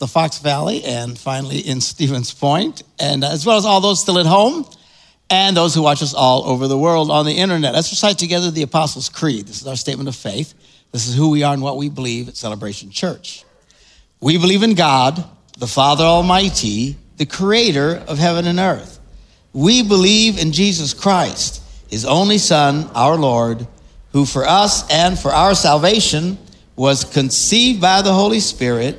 the Fox Valley and finally in Stevens Point, and as well as all those still at home and those who watch us all over the world on the internet. Let's recite together the Apostles' Creed. This is our statement of faith. This is who we are and what we believe at Celebration Church. We believe in God, the Father Almighty, the creator of heaven and earth. We believe in Jesus Christ, his only Son, our Lord, who for us and for our salvation was conceived by the Holy Spirit,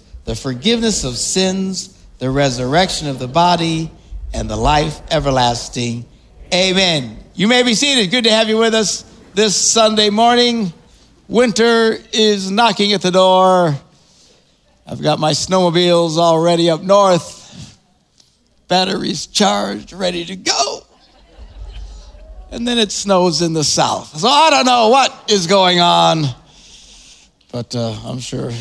the forgiveness of sins, the resurrection of the body, and the life everlasting. Amen. You may be seated. Good to have you with us this Sunday morning. Winter is knocking at the door. I've got my snowmobiles already up north, batteries charged, ready to go. And then it snows in the south. So I don't know what is going on, but uh, I'm sure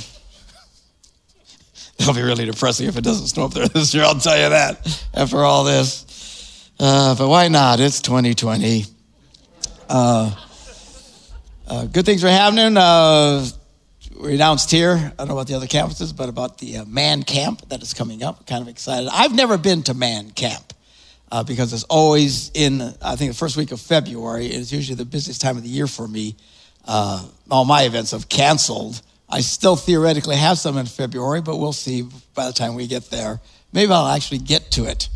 it'll be really depressing if it doesn't snow up there this year, I'll tell you that, after all this. Uh, but why not? It's 2020. Uh, uh, good things are happening. Uh, we announced here, I don't know about the other campuses, but about the uh, man camp that is coming up. Kind of excited. I've never been to man camp uh, because it's always in, I think, the first week of February. It's usually the busiest time of the year for me. All my events have canceled. I still theoretically have some in February, but we'll see by the time we get there. Maybe I'll actually get to it.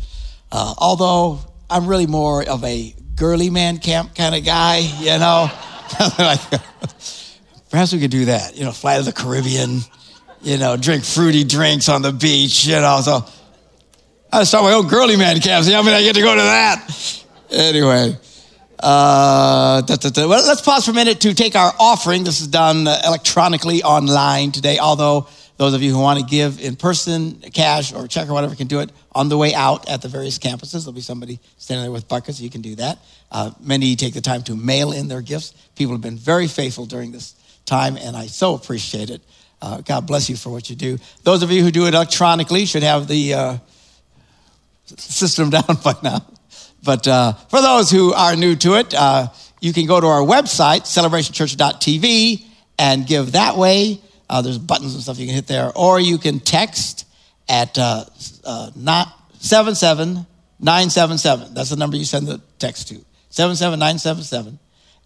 Uh, although I'm really more of a girly man camp kind of guy, you know. Perhaps we could do that, you know, fly to the Caribbean, you know, drink fruity drinks on the beach, you know. So I start my own girly man camp. See how many I get to go to that? Anyway, uh, da, da, da. Well, let's pause for a minute to take our offering. This is done electronically online today, although those of you who want to give in person, cash or check or whatever can do it on the way out at the various campuses. There'll be somebody standing there with buckets. You can do that. Uh, many take the time to mail in their gifts. People have been very faithful during this time, and I so appreciate it. Uh, God bless you for what you do. Those of you who do it electronically should have the uh, system down by now. But uh, for those who are new to it, uh, you can go to our website, celebrationchurch.tv, and give that way. Uh, there's buttons and stuff you can hit there. Or you can text at uh, uh, 77977. That's the number you send the text to 77977.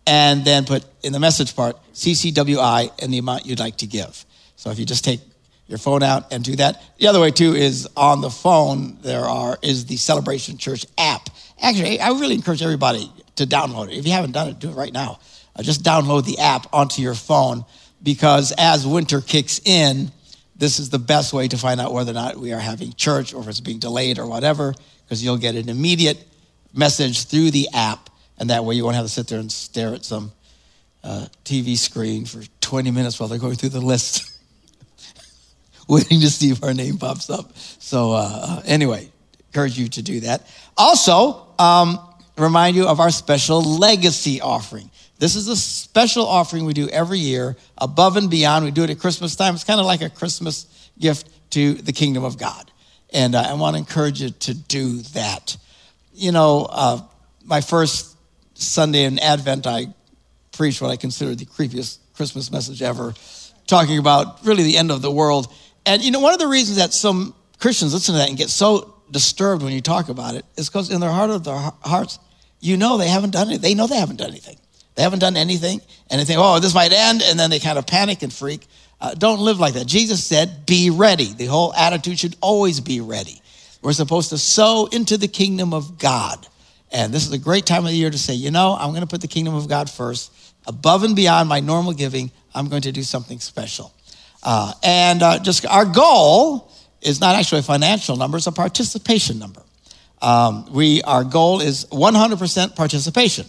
And then put in the message part CCWI and the amount you'd like to give. So if you just take your phone out and do that. The other way too is on the phone. There are is the Celebration Church app. Actually, I really encourage everybody to download it. If you haven't done it, do it right now. Uh, just download the app onto your phone because as winter kicks in, this is the best way to find out whether or not we are having church or if it's being delayed or whatever, because you'll get an immediate message through the app, and that way you won't have to sit there and stare at some uh, TV screen for 20 minutes while they're going through the list, waiting to see if our name pops up. So, uh, anyway, encourage you to do that. Also, um, remind you of our special legacy offering. This is a special offering we do every year, above and beyond. We do it at Christmas time. It's kind of like a Christmas gift to the kingdom of God. And uh, I want to encourage you to do that. You know, uh, my first Sunday in Advent, I preached what I consider the creepiest Christmas message ever, talking about really the end of the world. And you know, one of the reasons that some Christians listen to that and get so disturbed when you talk about it is because in their heart of their hearts, you know they haven't done it. They know they haven't done anything. They haven't done anything, and they think, oh, this might end, and then they kind of panic and freak. Uh, don't live like that. Jesus said, be ready. The whole attitude should always be ready. We're supposed to sow into the kingdom of God. And this is a great time of the year to say, you know, I'm going to put the kingdom of God first. Above and beyond my normal giving, I'm going to do something special. Uh, and uh, just our goal is not actually a financial number, it's a participation number. Um, we, our goal is 100% participation.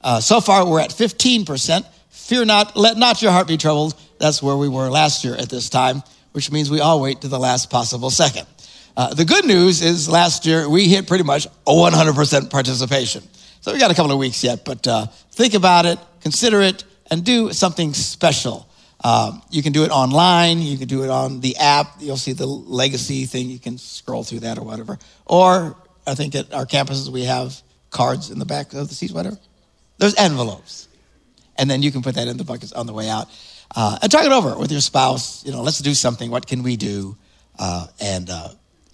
Uh, so far, we're at 15%. Fear not, let not your heart be troubled. That's where we were last year at this time, which means we all wait to the last possible second. Uh, the good news is last year we hit pretty much 100% participation. So we got a couple of weeks yet, but uh, think about it, consider it, and do something special. Uh, you can do it online. You can do it on the app. You'll see the legacy thing. You can scroll through that or whatever. Or I think at our campuses we have cards in the back of the seats, whatever. There's envelopes. And then you can put that in the buckets on the way out. Uh, and talk it over with your spouse. You know, let's do something. What can we do? Uh, and uh,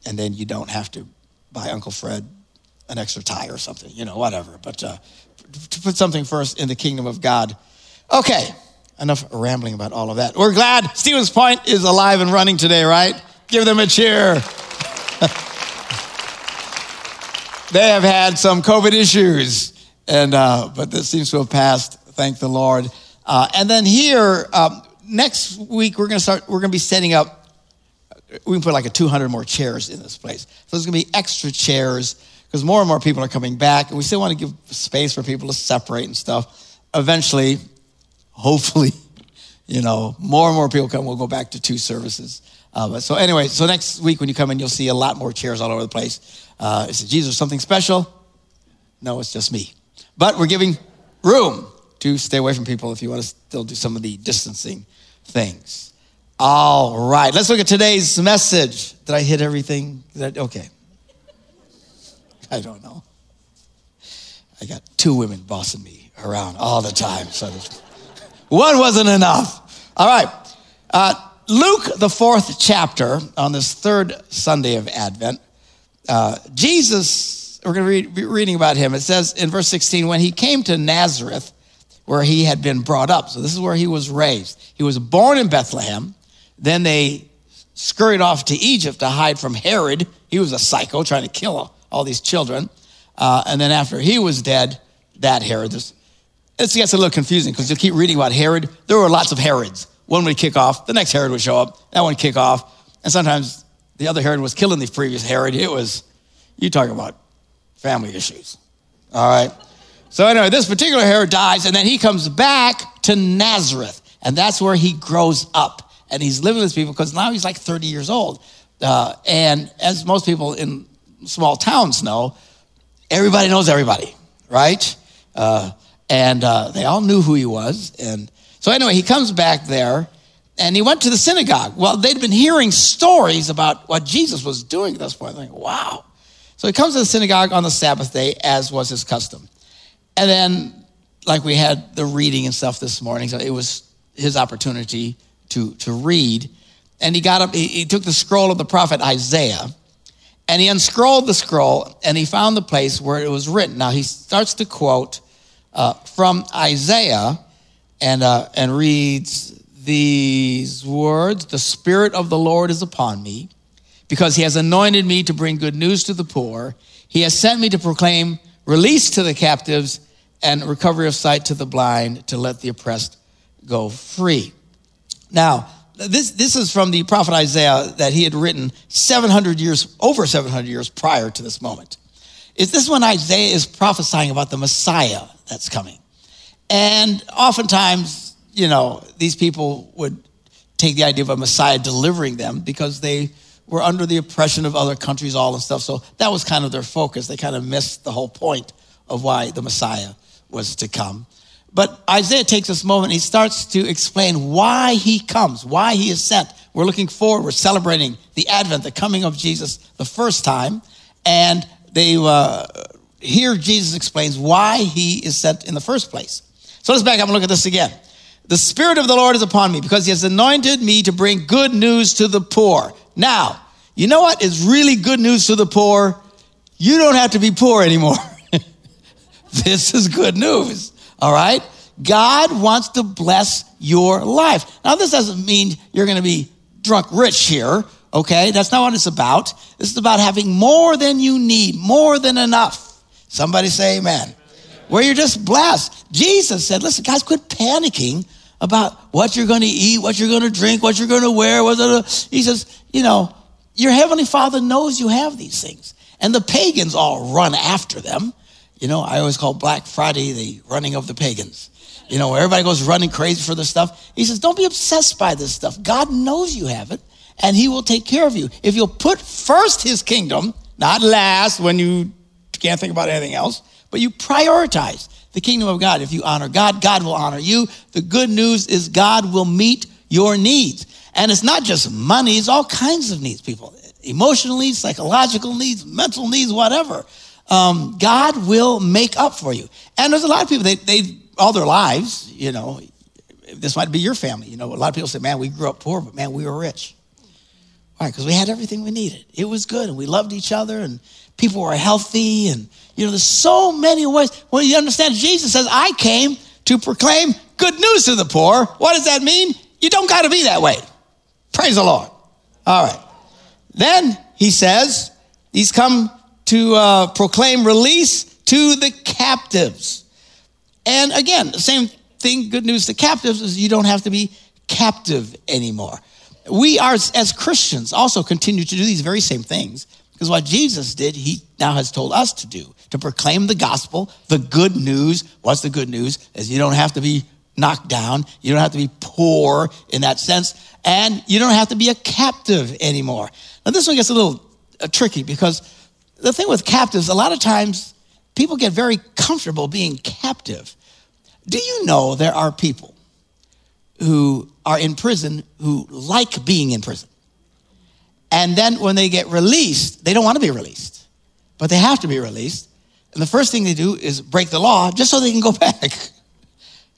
and then you don't have to buy Uncle Fred an extra tie or something, you know, whatever. But uh, to put something first in the kingdom of God. Okay, enough rambling about all of that. We're glad Stevens Point is alive and running today, right? Give them a cheer. they have had some COVID issues, and uh, but this seems to have passed. Thank the Lord. Uh, and then here, um, next week we're going to start. We're going to be setting up we can put like a 200 more chairs in this place. So there's going to be extra chairs because more and more people are coming back, and we still want to give space for people to separate and stuff. Eventually, hopefully, you know, more and more people come. We'll go back to two services. Uh, but so anyway, so next week when you come in, you'll see a lot more chairs all over the place. Uh, is it Jesus something special? No, it's just me. But we're giving room to stay away from people if you want to still do some of the distancing things. All right, let's look at today's message. Did I hit everything? Okay. I don't know. I got two women bossing me around all the time. So one wasn't enough. All right. Uh, Luke, the fourth chapter, on this third Sunday of Advent, uh, Jesus, we're going to be reading about him. It says in verse 16, when he came to Nazareth, where he had been brought up. So this is where he was raised. He was born in Bethlehem then they scurried off to Egypt to hide from Herod. He was a psycho trying to kill all these children. Uh, and then after he was dead, that Herod, this, it gets a little confusing because you keep reading about Herod. There were lots of Herods. One would kick off, the next Herod would show up, that one would kick off. And sometimes the other Herod was killing the previous Herod. It was, you talk about family issues. All right. So anyway, this particular Herod dies, and then he comes back to Nazareth, and that's where he grows up and he's living with people because now he's like 30 years old. Uh, and as most people in small towns know, everybody knows everybody, right? Uh, and uh, they all knew who he was. And so, anyway, he comes back there and he went to the synagogue. Well, they'd been hearing stories about what Jesus was doing at this point. Like, wow. So he comes to the synagogue on the Sabbath day, as was his custom. And then, like we had the reading and stuff this morning, so it was his opportunity to, to read. And he got up, he, he took the scroll of the prophet Isaiah and he unscrolled the scroll and he found the place where it was written. Now he starts to quote uh, from Isaiah and, uh, and reads these words The Spirit of the Lord is upon me because he has anointed me to bring good news to the poor. He has sent me to proclaim release to the captives and recovery of sight to the blind, to let the oppressed go free. Now, this, this is from the prophet Isaiah that he had written 700 years, over 700 years prior to this moment. Is this when Isaiah is prophesying about the Messiah that's coming? And oftentimes, you know, these people would take the idea of a Messiah delivering them because they were under the oppression of other countries, all and stuff. So that was kind of their focus. They kind of missed the whole point of why the Messiah was to come. But Isaiah takes this moment, he starts to explain why he comes, why he is sent. We're looking forward, we're celebrating the advent, the coming of Jesus the first time. And they uh, here Jesus explains why he is sent in the first place. So let's back up and look at this again. The Spirit of the Lord is upon me because he has anointed me to bring good news to the poor. Now, you know what is really good news to the poor? You don't have to be poor anymore. this is good news. All right? God wants to bless your life. Now, this doesn't mean you're going to be drunk rich here, okay? That's not what it's about. This is about having more than you need, more than enough. Somebody say amen. Where you're just blessed. Jesus said, listen, guys, quit panicking about what you're going to eat, what you're going to drink, what you're going to wear. He says, you know, your heavenly father knows you have these things. And the pagans all run after them. You know, I always call Black Friday the running of the pagans. You know, everybody goes running crazy for this stuff. He says, don't be obsessed by this stuff. God knows you have it and he will take care of you. If you'll put first his kingdom, not last when you can't think about anything else, but you prioritize the kingdom of God. If you honor God, God will honor you. The good news is God will meet your needs. And it's not just money, it's all kinds of needs, people. Emotional needs, psychological needs, mental needs, whatever um, God will make up for you. And there's a lot of people, they, they, all their lives, you know, this might be your family. You know, a lot of people say, man, we grew up poor, but man, we were rich. Why? Because we had everything we needed. It was good, and we loved each other, and people were healthy, and you know, there's so many ways. Well, you understand, Jesus says, I came to proclaim good news to the poor. What does that mean? You don't got to be that way. Praise the Lord. All right. Then he says, He's come to uh, proclaim release to the captives. And again, the same thing, good news to captives is you don't have to be captive anymore. We are, as Christians, also continue to do these very same things because what Jesus did, he now has told us to do to proclaim the gospel, the good news. What's the good news? Is you don't have to be knocked down, you don't have to be poor in that sense, and you don't have to be a captive anymore. Now, this one gets a little uh, tricky because the thing with captives, a lot of times people get very comfortable being captive. Do you know there are people who are in prison who like being in prison? And then when they get released, they don't want to be released, but they have to be released. And the first thing they do is break the law just so they can go back.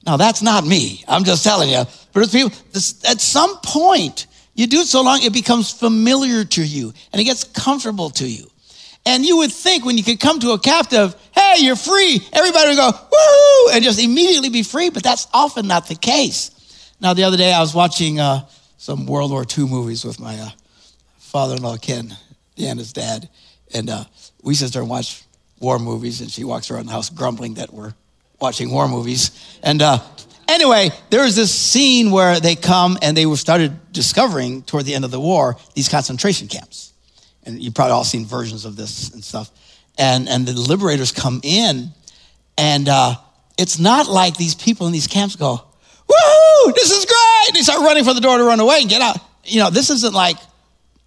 Now, that's not me. I'm just telling you. But people, at some point, you do it so long, it becomes familiar to you and it gets comfortable to you. And you would think when you could come to a captive, hey, you're free. Everybody would go, woo, and just immediately be free. But that's often not the case. Now, the other day I was watching uh, some World War II movies with my uh, father in law, Ken, his dad. And uh, we sit there and watch war movies, and she walks around the house grumbling that we're watching war movies. And uh, anyway, there was this scene where they come and they were started discovering toward the end of the war these concentration camps and you've probably all seen versions of this and stuff. And, and the liberators come in, and uh, it's not like these people in these camps go, woohoo, this is great. And they start running for the door to run away and get out. You know, this isn't like,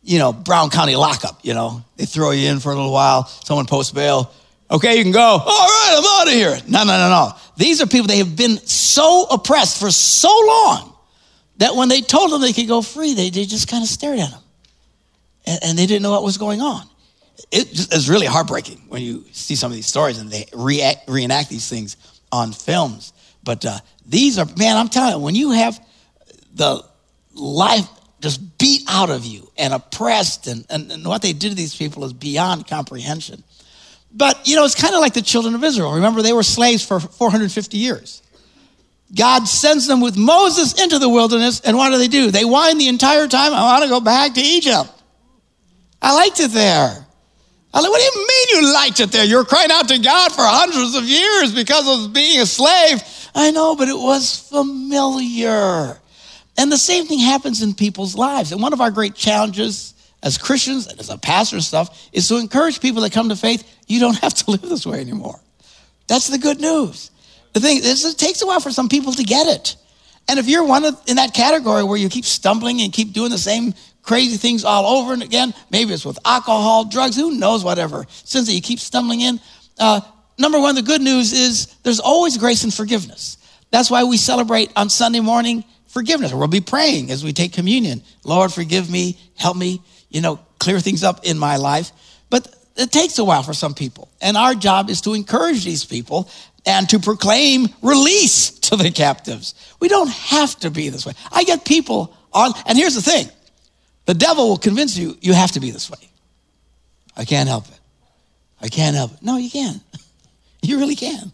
you know, Brown County lockup, you know. They throw you in for a little while, someone posts bail. Okay, you can go. All right, I'm out of here. No, no, no, no. These are people, they have been so oppressed for so long that when they told them they could go free, they, they just kind of stared at them and, and they didn't know what was going on. It it's really heartbreaking when you see some of these stories and they react, reenact these things on films. But uh, these are, man, I'm telling you, when you have the life just beat out of you and oppressed, and, and, and what they did to these people is beyond comprehension. But, you know, it's kind of like the children of Israel. Remember, they were slaves for 450 years. God sends them with Moses into the wilderness, and what do they do? They whine the entire time, I want to go back to Egypt. I liked it there. I like, what do you mean you liked it there? You were crying out to God for hundreds of years because of being a slave. I know, but it was familiar. And the same thing happens in people's lives. And one of our great challenges as Christians and as a pastor and stuff is to encourage people that come to faith, you don't have to live this way anymore. That's the good news. The thing is, it takes a while for some people to get it. And if you're one of, in that category where you keep stumbling and keep doing the same crazy things all over and again. Maybe it's with alcohol, drugs, who knows, whatever. Since you keep stumbling in. Uh, number one, the good news is there's always grace and forgiveness. That's why we celebrate on Sunday morning forgiveness. We'll be praying as we take communion. Lord, forgive me, help me, you know, clear things up in my life. But it takes a while for some people. And our job is to encourage these people and to proclaim release to the captives. We don't have to be this way. I get people on, and here's the thing The devil will convince you you have to be this way. I can't help it. I can't help it. No, you can. You really can.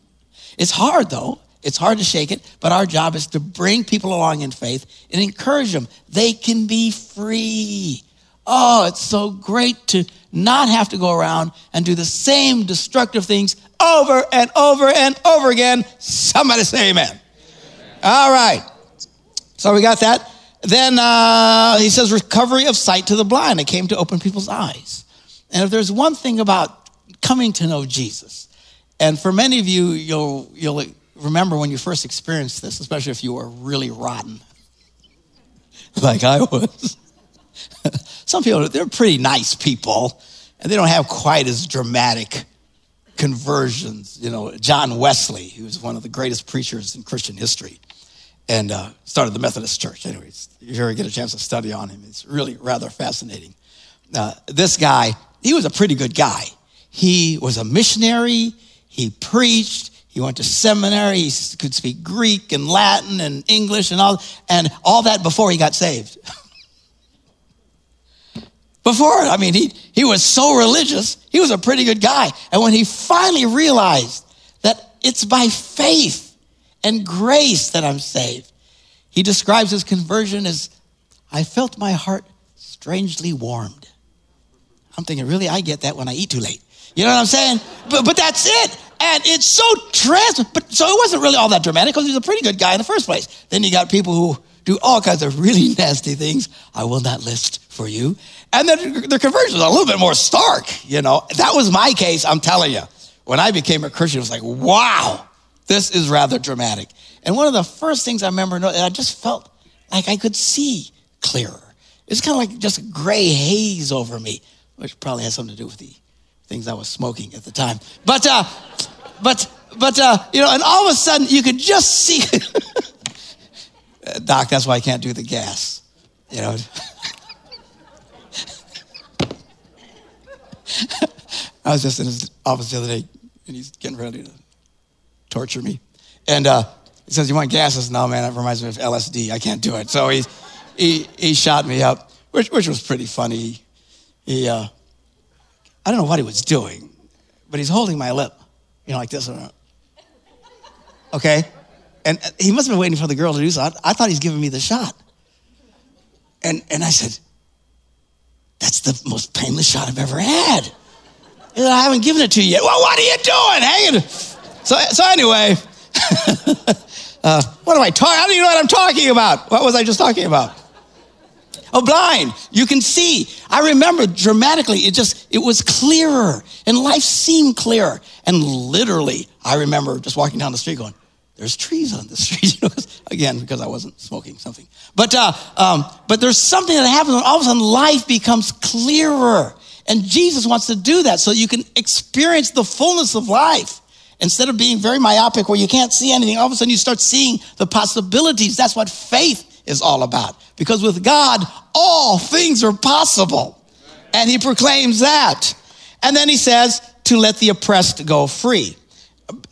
It's hard though. It's hard to shake it, but our job is to bring people along in faith and encourage them. They can be free. Oh, it's so great to not have to go around and do the same destructive things over and over and over again. Somebody say amen. amen. All right. So we got that. Then uh, he says, recovery of sight to the blind. It came to open people's eyes. And if there's one thing about coming to know Jesus, and for many of you, you'll, you'll remember when you first experienced this, especially if you were really rotten, like I was. Some people, they're pretty nice people, and they don't have quite as dramatic conversions. You know, John Wesley, who was one of the greatest preachers in Christian history, and uh, started the Methodist Church. Anyways, if you ever get a chance to study on him, it's really rather fascinating. Uh, this guy, he was a pretty good guy. He was a missionary. He preached. He went to seminary. He could speak Greek and Latin and English and all, and all that before he got saved. before, I mean, he, he was so religious. He was a pretty good guy. And when he finally realized that it's by faith and grace that I'm saved, he describes his conversion as I felt my heart strangely warmed. I'm thinking, really, I get that when I eat too late. You know what I'm saying? But, but that's it. And it's so trans, but so it wasn't really all that dramatic because he was a pretty good guy in the first place. Then you got people who do all kinds of really nasty things I will not list for you. And then their conversion was a little bit more stark, you know. That was my case, I'm telling you. When I became a Christian, it was like, wow, this is rather dramatic. And one of the first things I remember, I just felt like I could see clearer. It's kind of like just a gray haze over me, which probably has something to do with the things I was smoking at the time. But, uh, but, but, uh, you know, and all of a sudden you could just see. Doc, that's why I can't do the gas. You know. I was just in his office the other day, and he's getting ready to torture me. And uh, he says, "You want gas?" I says, "No, man. That reminds me of LSD. I can't do it." So he he he shot me up, which which was pretty funny. He uh, I don't know what he was doing, but he's holding my lip, you know, like this. Okay? And he must have been waiting for the girl to do so. I, I thought he's giving me the shot. And, and I said, That's the most painless shot I've ever had. Said, I haven't given it to you yet. Well, what are you doing? Hanging. So, so anyway, uh, what am I talking? I don't even know what I'm talking about. What was I just talking about? Oh, blind. You can see. I remember dramatically, it just, it was clearer and life seemed clearer. And literally, I remember just walking down the street going, there's trees on the street. Again, because I wasn't smoking something. But, uh, um, but there's something that happens when all of a sudden life becomes clearer. And Jesus wants to do that so you can experience the fullness of life. Instead of being very myopic where you can't see anything, all of a sudden you start seeing the possibilities. That's what faith is all about. Because with God, all things are possible. And he proclaims that. And then he says, to let the oppressed go free.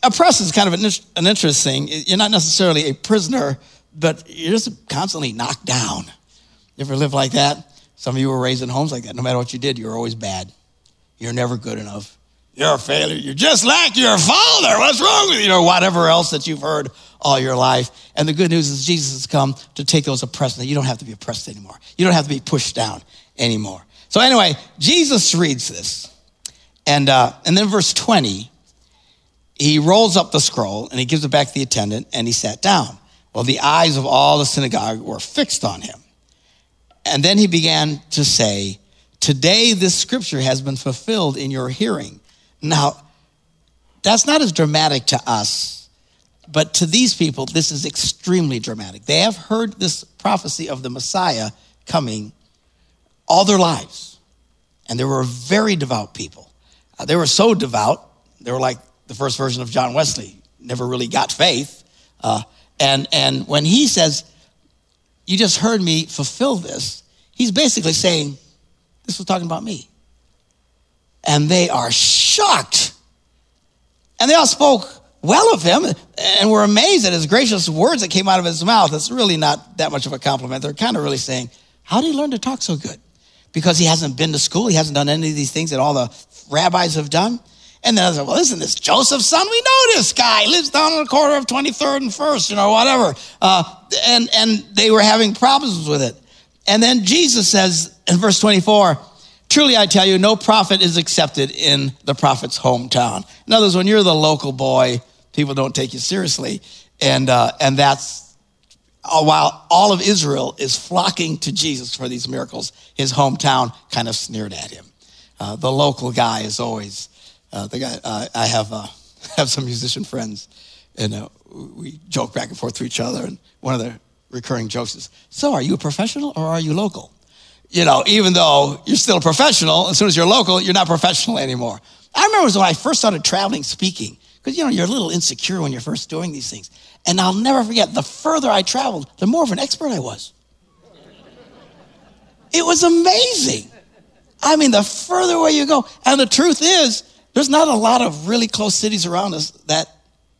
Oppressed is kind of an, interesting, you're not necessarily a prisoner, but you're just constantly knocked down. You ever live like that? Some of you were raised in homes like that. No matter what you did, you're always bad. You're never good enough. You're a failure. You're just like your father. What's wrong with you? Or whatever else that you've heard all your life. And the good news is Jesus has come to take those oppressed. You don't have to be oppressed anymore. You don't have to be pushed down anymore. So anyway, Jesus reads this. And, uh, and then verse 20, he rolls up the scroll and he gives it back to the attendant and he sat down. Well, the eyes of all the synagogue were fixed on him. And then he began to say, Today this scripture has been fulfilled in your hearing. Now, that's not as dramatic to us but to these people, this is extremely dramatic. They have heard this prophecy of the Messiah coming all their lives. And they were very devout people. Uh, they were so devout, they were like the first version of John Wesley, never really got faith. Uh, and, and when he says, You just heard me fulfill this, he's basically saying, This was talking about me. And they are shocked. And they all spoke well of him and were amazed at his gracious words that came out of his mouth. It's really not that much of a compliment. They're kind of really saying, How did he learn to talk so good? because he hasn't been to school. He hasn't done any of these things that all the rabbis have done. And then I said, well, isn't this Joseph's son? We know this guy. He lives down on the corner of 23rd and 1st, you know, whatever. Uh, and, and they were having problems with it. And then Jesus says in verse 24, Truly I tell you, no prophet is accepted in the prophet's hometown. In other words, when you're the local boy, people don't take you seriously. And, uh, and that's uh, while all of Israel is flocking to Jesus for these miracles, his hometown kind of sneered at him. Uh, the local guy is always uh, the guy. Uh, I have uh, have some musician friends, and we joke back and forth to each other. And one of the recurring jokes is, "So, are you a professional or are you local?" You know, even though you're still a professional, as soon as you're local, you're not professional anymore. I remember when I first started traveling speaking, because you know you're a little insecure when you're first doing these things. And I'll never forget, the further I traveled, the more of an expert I was. It was amazing. I mean, the further away you go. And the truth is, there's not a lot of really close cities around us that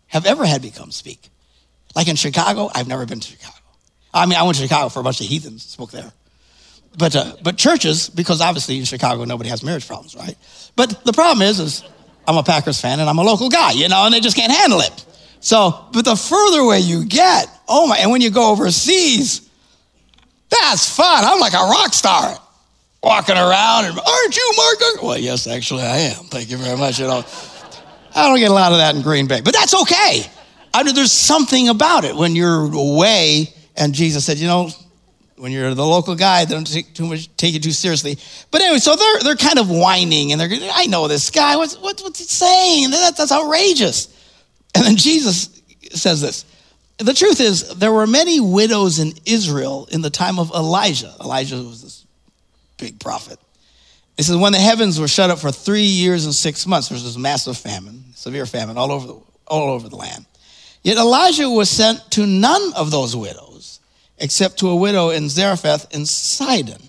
have ever had become speak. Like in Chicago, I've never been to Chicago. I mean, I went to Chicago for a bunch of heathens, spoke there. But, uh, but churches, because obviously in Chicago nobody has marriage problems, right? But the problem is, is I'm a Packers fan and I'm a local guy, you know, and they just can't handle it. So, but the further away you get, oh my, and when you go overseas, that's fun. I'm like a rock star walking around and aren't you Mark? Well, yes, actually I am. Thank you very much. You know, I don't get a lot of that in Green Bay, but that's okay. I mean, there's something about it when you're away. And Jesus said, you know, when you're the local guy, they don't take too much, take you too seriously. But anyway, so they're they're kind of whining and they're, I know this guy. What's what's, what's he saying? That, that's outrageous. And then Jesus says this. The truth is, there were many widows in Israel in the time of Elijah. Elijah was this big prophet. He says, when the heavens were shut up for three years and six months, there was this massive famine, severe famine all over the, all over the land. Yet Elijah was sent to none of those widows, except to a widow in Zarephath in Sidon.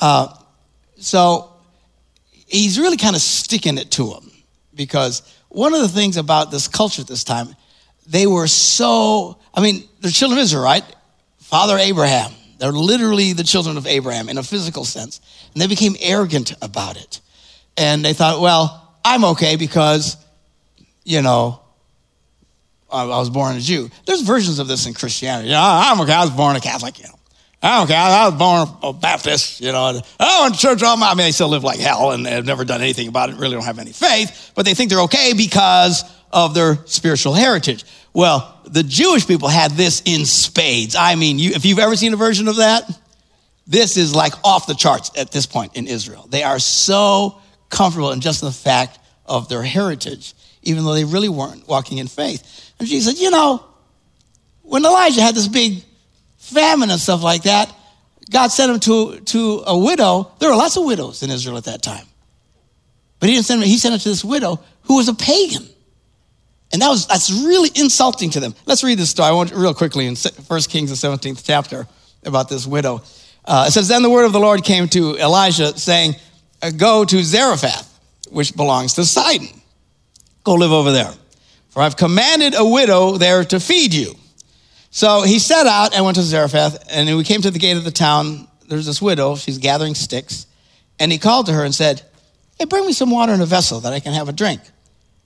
Uh, so he's really kind of sticking it to them because one of the things about this culture at this time, they were so, I mean, they're children of Israel, right? Father Abraham, they're literally the children of Abraham in a physical sense. And they became arrogant about it. And they thought, well, I'm okay because, you know, I was born a Jew. There's versions of this in Christianity. You know, I'm okay. I was born a Catholic, you know. I'm okay. I was born a Baptist, you know. I went to church all my, I mean, they still live like hell and they've never done anything about it, really don't have any faith, but they think they're okay because of their spiritual heritage. Well, the Jewish people had this in spades. I mean, you, if you've ever seen a version of that, this is like off the charts at this point in Israel. They are so comfortable in just the fact of their heritage, even though they really weren't walking in faith. And she said, you know, when Elijah had this big famine and stuff like that, God sent him to, to a widow. There were lots of widows in Israel at that time. But he didn't send him, he sent him to this widow who was a pagan. And that was, that's really insulting to them. Let's read this story. I want real quickly in 1 Kings, the 17th chapter, about this widow. Uh, it says, Then the word of the Lord came to Elijah, saying, Go to Zarephath, which belongs to Sidon. Go live over there. For I've commanded a widow there to feed you. So he set out and went to Zarephath, and we came to the gate of the town, there's this widow, she's gathering sticks, and he called to her and said, Hey, bring me some water in a vessel that I can have a drink.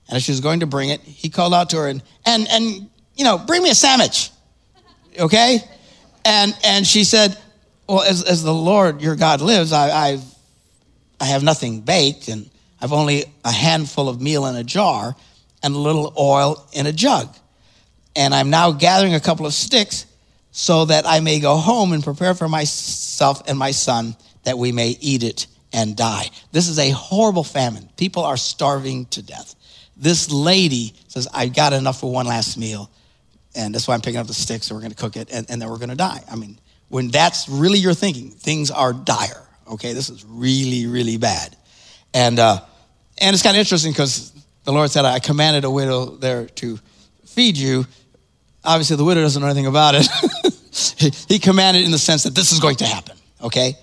And as she was going to bring it, he called out to her and, and, and you know, bring me a sandwich. Okay? And, and she said, well, as, as the Lord your God lives, I, I've, I have nothing baked and I've only a handful of meal in a jar and a little oil in a jug. And I'm now gathering a couple of sticks so that I may go home and prepare for myself and my son that we may eat it and die. This is a horrible famine. People are starving to death. This lady says, I've got enough for one last meal. And that's why I'm picking up the sticks and we're going to cook it and, and then we're going to die. I mean, when that's really your thinking, things are dire. Okay, this is really, really bad. And, uh, and it's kind of interesting because the Lord said, I commanded a widow there to feed you. Obviously, the widow doesn't know anything about it. he commanded in the sense that this is going to happen. Okay?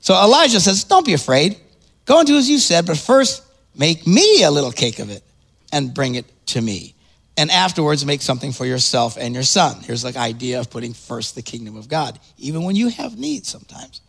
So Elijah says, Don't be afraid. Go and do as you said, but first make me a little cake of it and bring it to me. And afterwards, make something for yourself and your son. Here's the idea of putting first the kingdom of God, even when you have needs sometimes.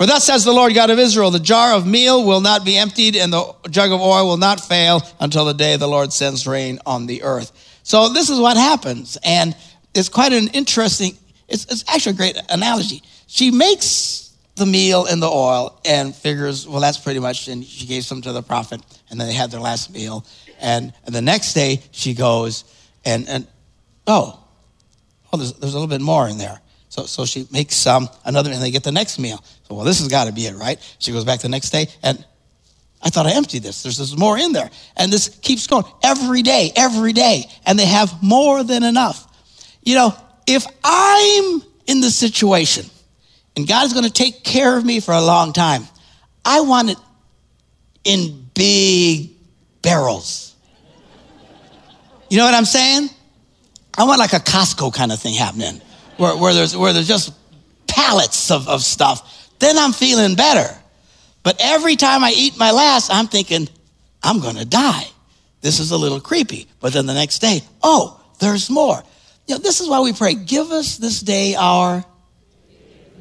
For thus says the Lord God of Israel, the jar of meal will not be emptied and the jug of oil will not fail until the day the Lord sends rain on the earth. So this is what happens. And it's quite an interesting, it's, it's actually a great analogy. She makes the meal and the oil and figures, well, that's pretty much, and she gave some to the prophet and then they had their last meal. And, and the next day she goes and, and oh, oh, there's, there's a little bit more in there. So, so she makes some, another, and they get the next meal. So, well, this has got to be it, right? She goes back the next day, and I thought I emptied this. There's, there's more in there. And this keeps going every day, every day. And they have more than enough. You know, if I'm in the situation and God is going to take care of me for a long time, I want it in big barrels. You know what I'm saying? I want like a Costco kind of thing happening where, where, there's, where there's just pallets of, of stuff, then I'm feeling better. But every time I eat my last, I'm thinking, I'm going to die. This is a little creepy. But then the next day, oh, there's more. You know, this is why we pray, give us this day our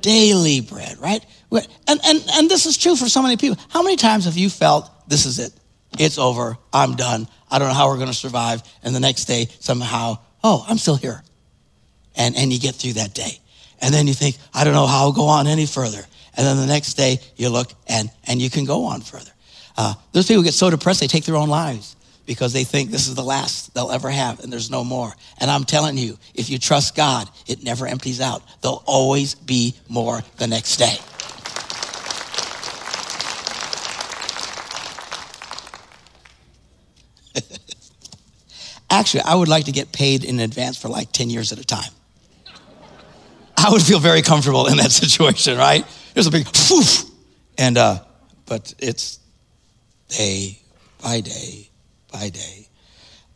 daily bread, right? And, and, and this is true for so many people. How many times have you felt, this is it? It's over. I'm done. I don't know how we're going to survive. And the next day, somehow, oh, I'm still here and, and you get through that day. And then you think, I don't know how I'll go on any further. And then the next day you look and, and you can go on further. Uh, those people get so depressed they take their own lives because they think this is the last they'll ever have and there's no more. And I'm telling you, if you trust God, it never empties out. There'll always be more the next day. Actually, I would like to get paid in advance for like 10 years at a time. I would feel very comfortable in that situation, right? There's a big poof. And, uh, but it's day by day by day.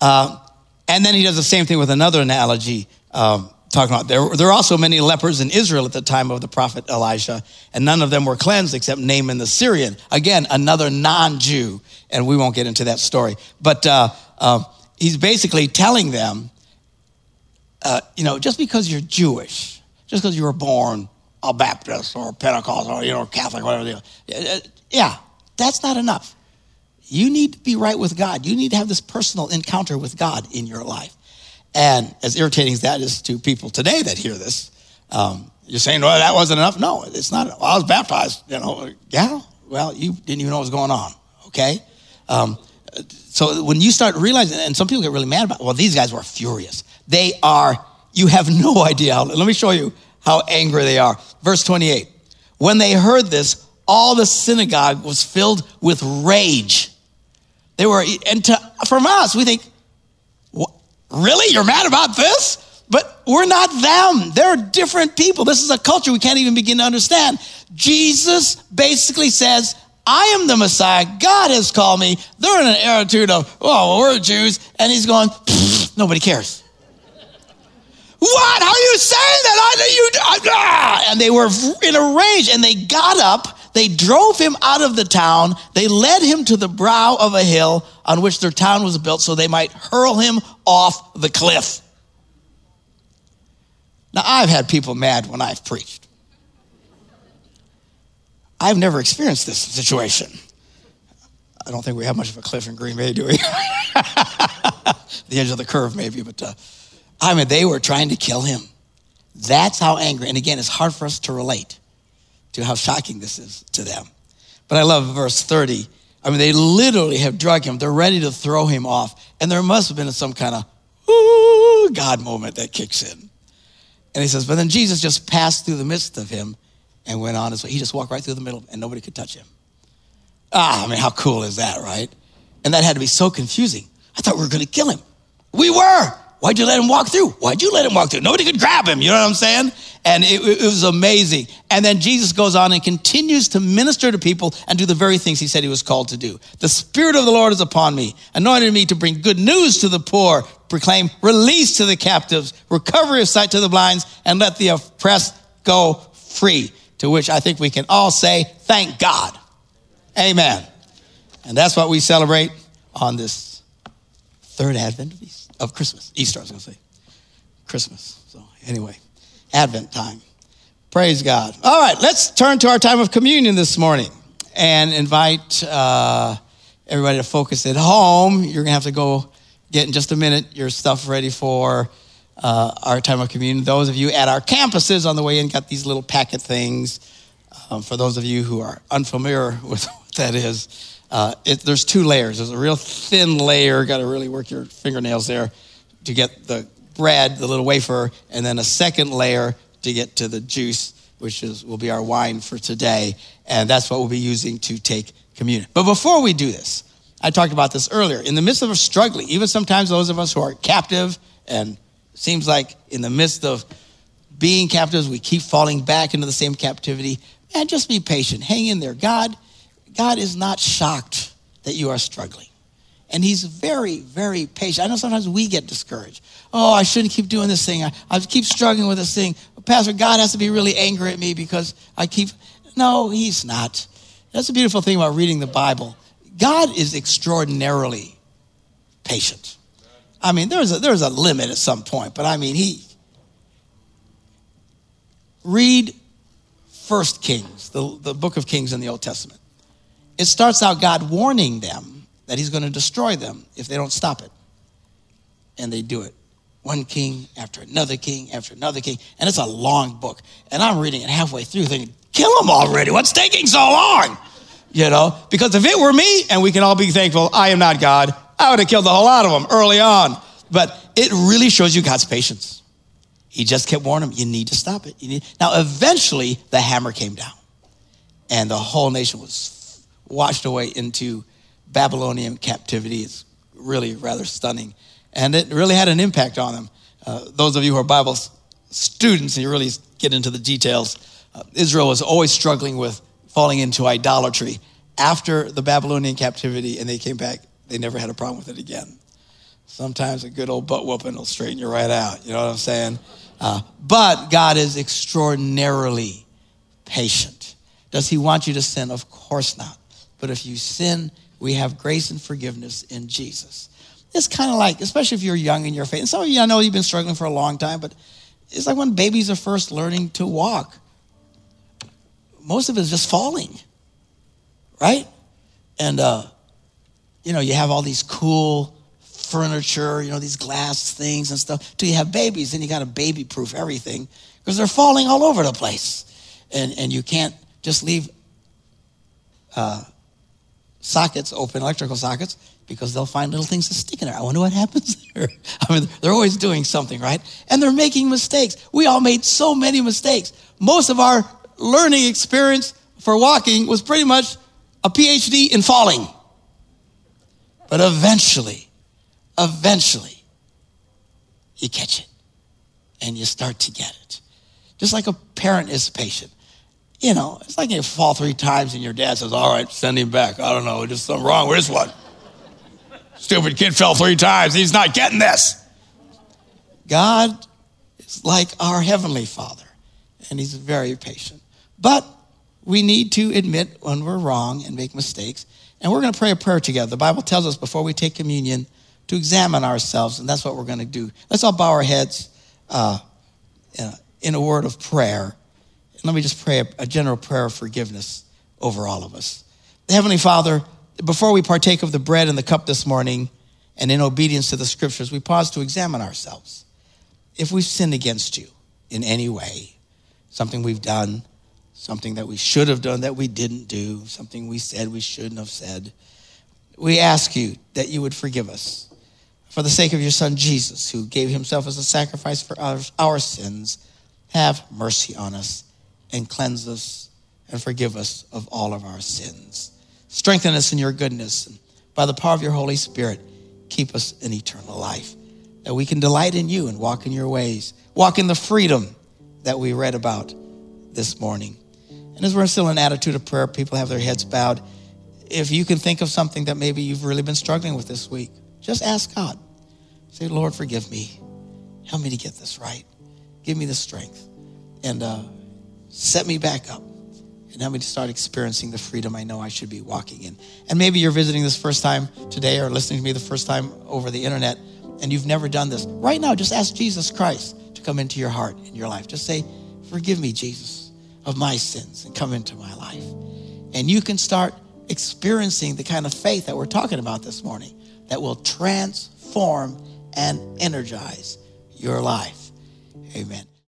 Um, and then he does the same thing with another analogy, um, talking about there, there were also many lepers in Israel at the time of the prophet Elijah, and none of them were cleansed except Naaman the Syrian. Again, another non Jew, and we won't get into that story. But uh, uh, he's basically telling them, uh, you know, just because you're Jewish, just because you were born a Baptist or a Pentecost or, you know, Catholic, whatever. Yeah, that's not enough. You need to be right with God. You need to have this personal encounter with God in your life. And as irritating as that is to people today that hear this, um, you're saying, well, that wasn't enough. No, it's not. Well, I was baptized, you know. Yeah, well, you didn't even know what was going on, okay? Um, so when you start realizing, and some people get really mad about, well, these guys were furious. They are, you have no idea. How, let me show you how angry they are. Verse 28. When they heard this, all the synagogue was filled with rage. They were, and to, from us, we think, really? You're mad about this? But we're not them. They're different people. This is a culture we can't even begin to understand. Jesus basically says, I am the Messiah. God has called me. They're in an attitude of, oh, well, we're Jews. And he's going, nobody cares. What? How are you saying that? I you ah! and they were in a rage and they got up, they drove him out of the town, they led him to the brow of a hill on which their town was built so they might hurl him off the cliff. Now I've had people mad when I've preached. I've never experienced this situation. I don't think we have much of a cliff in Green Bay, do we? the edge of the curve, maybe, but uh, I mean, they were trying to kill him. That's how angry. And again, it's hard for us to relate to how shocking this is to them. But I love verse 30. I mean, they literally have drugged him. They're ready to throw him off. And there must have been some kind of, ooh, God moment that kicks in. And he says, but then Jesus just passed through the midst of him and went on his way. He just walked right through the middle and nobody could touch him. Ah, I mean, how cool is that, right? And that had to be so confusing. I thought we were going to kill him. We were. Why'd you let him walk through? Why'd you let him walk through? Nobody could grab him. You know what I'm saying? And it, it, was amazing. And then Jesus goes on and continues to minister to people and do the very things he said he was called to do. The Spirit of the Lord is upon me, anointed me to bring good news to the poor, proclaim release to the captives, recovery of sight to the blinds, and let the oppressed go free to which I think we can all say, thank God. Amen. And that's what we celebrate on this third Advent of Christmas. Easter, I was going to say. Christmas. So, anyway, Advent time. Praise God. All right, let's turn to our time of communion this morning and invite uh, everybody to focus at home. You're going to have to go get in just a minute your stuff ready for uh, our time of communion. Those of you at our campuses on the way in got these little packet things. Um, for those of you who are unfamiliar with what that is, uh, it, there's two layers. There's a real thin layer, got to really work your fingernails there to get the bread, the little wafer, and then a second layer to get to the juice, which is, will be our wine for today. And that's what we'll be using to take communion. But before we do this, I talked about this earlier. In the midst of struggling, even sometimes those of us who are captive, and seems like in the midst of being captives, we keep falling back into the same captivity. And just be patient. Hang in there. God, God is not shocked that you are struggling. And he's very, very patient. I know sometimes we get discouraged. Oh, I shouldn't keep doing this thing. I, I keep struggling with this thing. Pastor, God has to be really angry at me because I keep. No, he's not. That's a beautiful thing about reading the Bible. God is extraordinarily patient. I mean, there's a, there's a limit at some point, but I mean, he. Read First Kings, the, the book of Kings in the Old Testament. It starts out God warning them that he's going to destroy them if they don't stop it. And they do it. One king after another king after another king. And it's a long book. And I'm reading it halfway through thinking, kill them already. What's taking so long? You know, because if it were me, and we can all be thankful, I am not God, I would have killed the whole lot of them early on. But it really shows you God's patience. He just kept warning them, you need to stop it. Now, eventually, the hammer came down, and the whole nation was washed away into Babylonian captivity. It's really rather stunning. And it really had an impact on them. Uh, those of you who are Bible students, and you really get into the details, uh, Israel was always struggling with falling into idolatry. After the Babylonian captivity and they came back, they never had a problem with it again. Sometimes a good old butt whooping will straighten you right out. You know what I'm saying? Uh, but God is extraordinarily patient. Does He want you to sin? Of course not. But if you sin, we have grace and forgiveness in Jesus. It's kind of like, especially if you're young in your faith, and some of you, I know you've been struggling for a long time, but it's like when babies are first learning to walk. Most of it is just falling, right? And, uh, you know, you have all these cool furniture, you know, these glass things and stuff. Till you have babies, then you got to baby proof everything because they're falling all over the place. And, and you can't just leave uh, sockets open, electrical sockets, because they'll find little things to stick in there. I wonder what happens there. I mean, they're always doing something, right? And they're making mistakes. We all made so many mistakes. Most of our learning experience for walking was pretty much a PhD in falling. But eventually, eventually, you catch it and you start to get it. Just like a parent is patient you know, it's like you fall three times and your dad says, All right, send him back. I don't know, just something wrong with this one. Stupid kid fell three times. He's not getting this. God is like our Heavenly Father, and He's very patient. But we need to admit when we're wrong and make mistakes. And we're going to pray a prayer together. The Bible tells us before we take communion to examine ourselves, and that's what we're going to do. Let's all bow our heads uh, in a word of prayer let me just pray a, a general prayer of forgiveness over all of us. Heavenly Father, before we partake of the bread and the cup this morning, and in obedience to the scriptures, we pause to examine ourselves. If we've sinned against you in any way, something we've done, something that we should have done that we didn't do, something we said we shouldn't have said, we ask you that you would forgive us for the sake of your son Jesus, who gave himself as a sacrifice for our, our sins. Have mercy on us and cleanse us and forgive us of all of our sins. Strengthen us in your goodness. And by the power of your Holy Spirit, keep us in eternal life. That we can delight in you and walk in your ways, walk in the freedom that we read about this morning. And as we're still in attitude of prayer, people have their heads bowed. If you can think of something that maybe you've really been struggling with this week, just ask God. Say, Lord, forgive me. Help me to get this right. Give me the strength. And uh, set me back up and help me to start experiencing the freedom I know I should be walking in. And maybe you're visiting this first time today or listening to me the first time over the internet and you've never done this. Right now, just ask Jesus Christ to come into your heart and your life. Just say, Forgive me, Jesus. of my sins and come into my life. And you can start experiencing the kind of faith that we're talking about this morning that will transform and energize your life. Amen.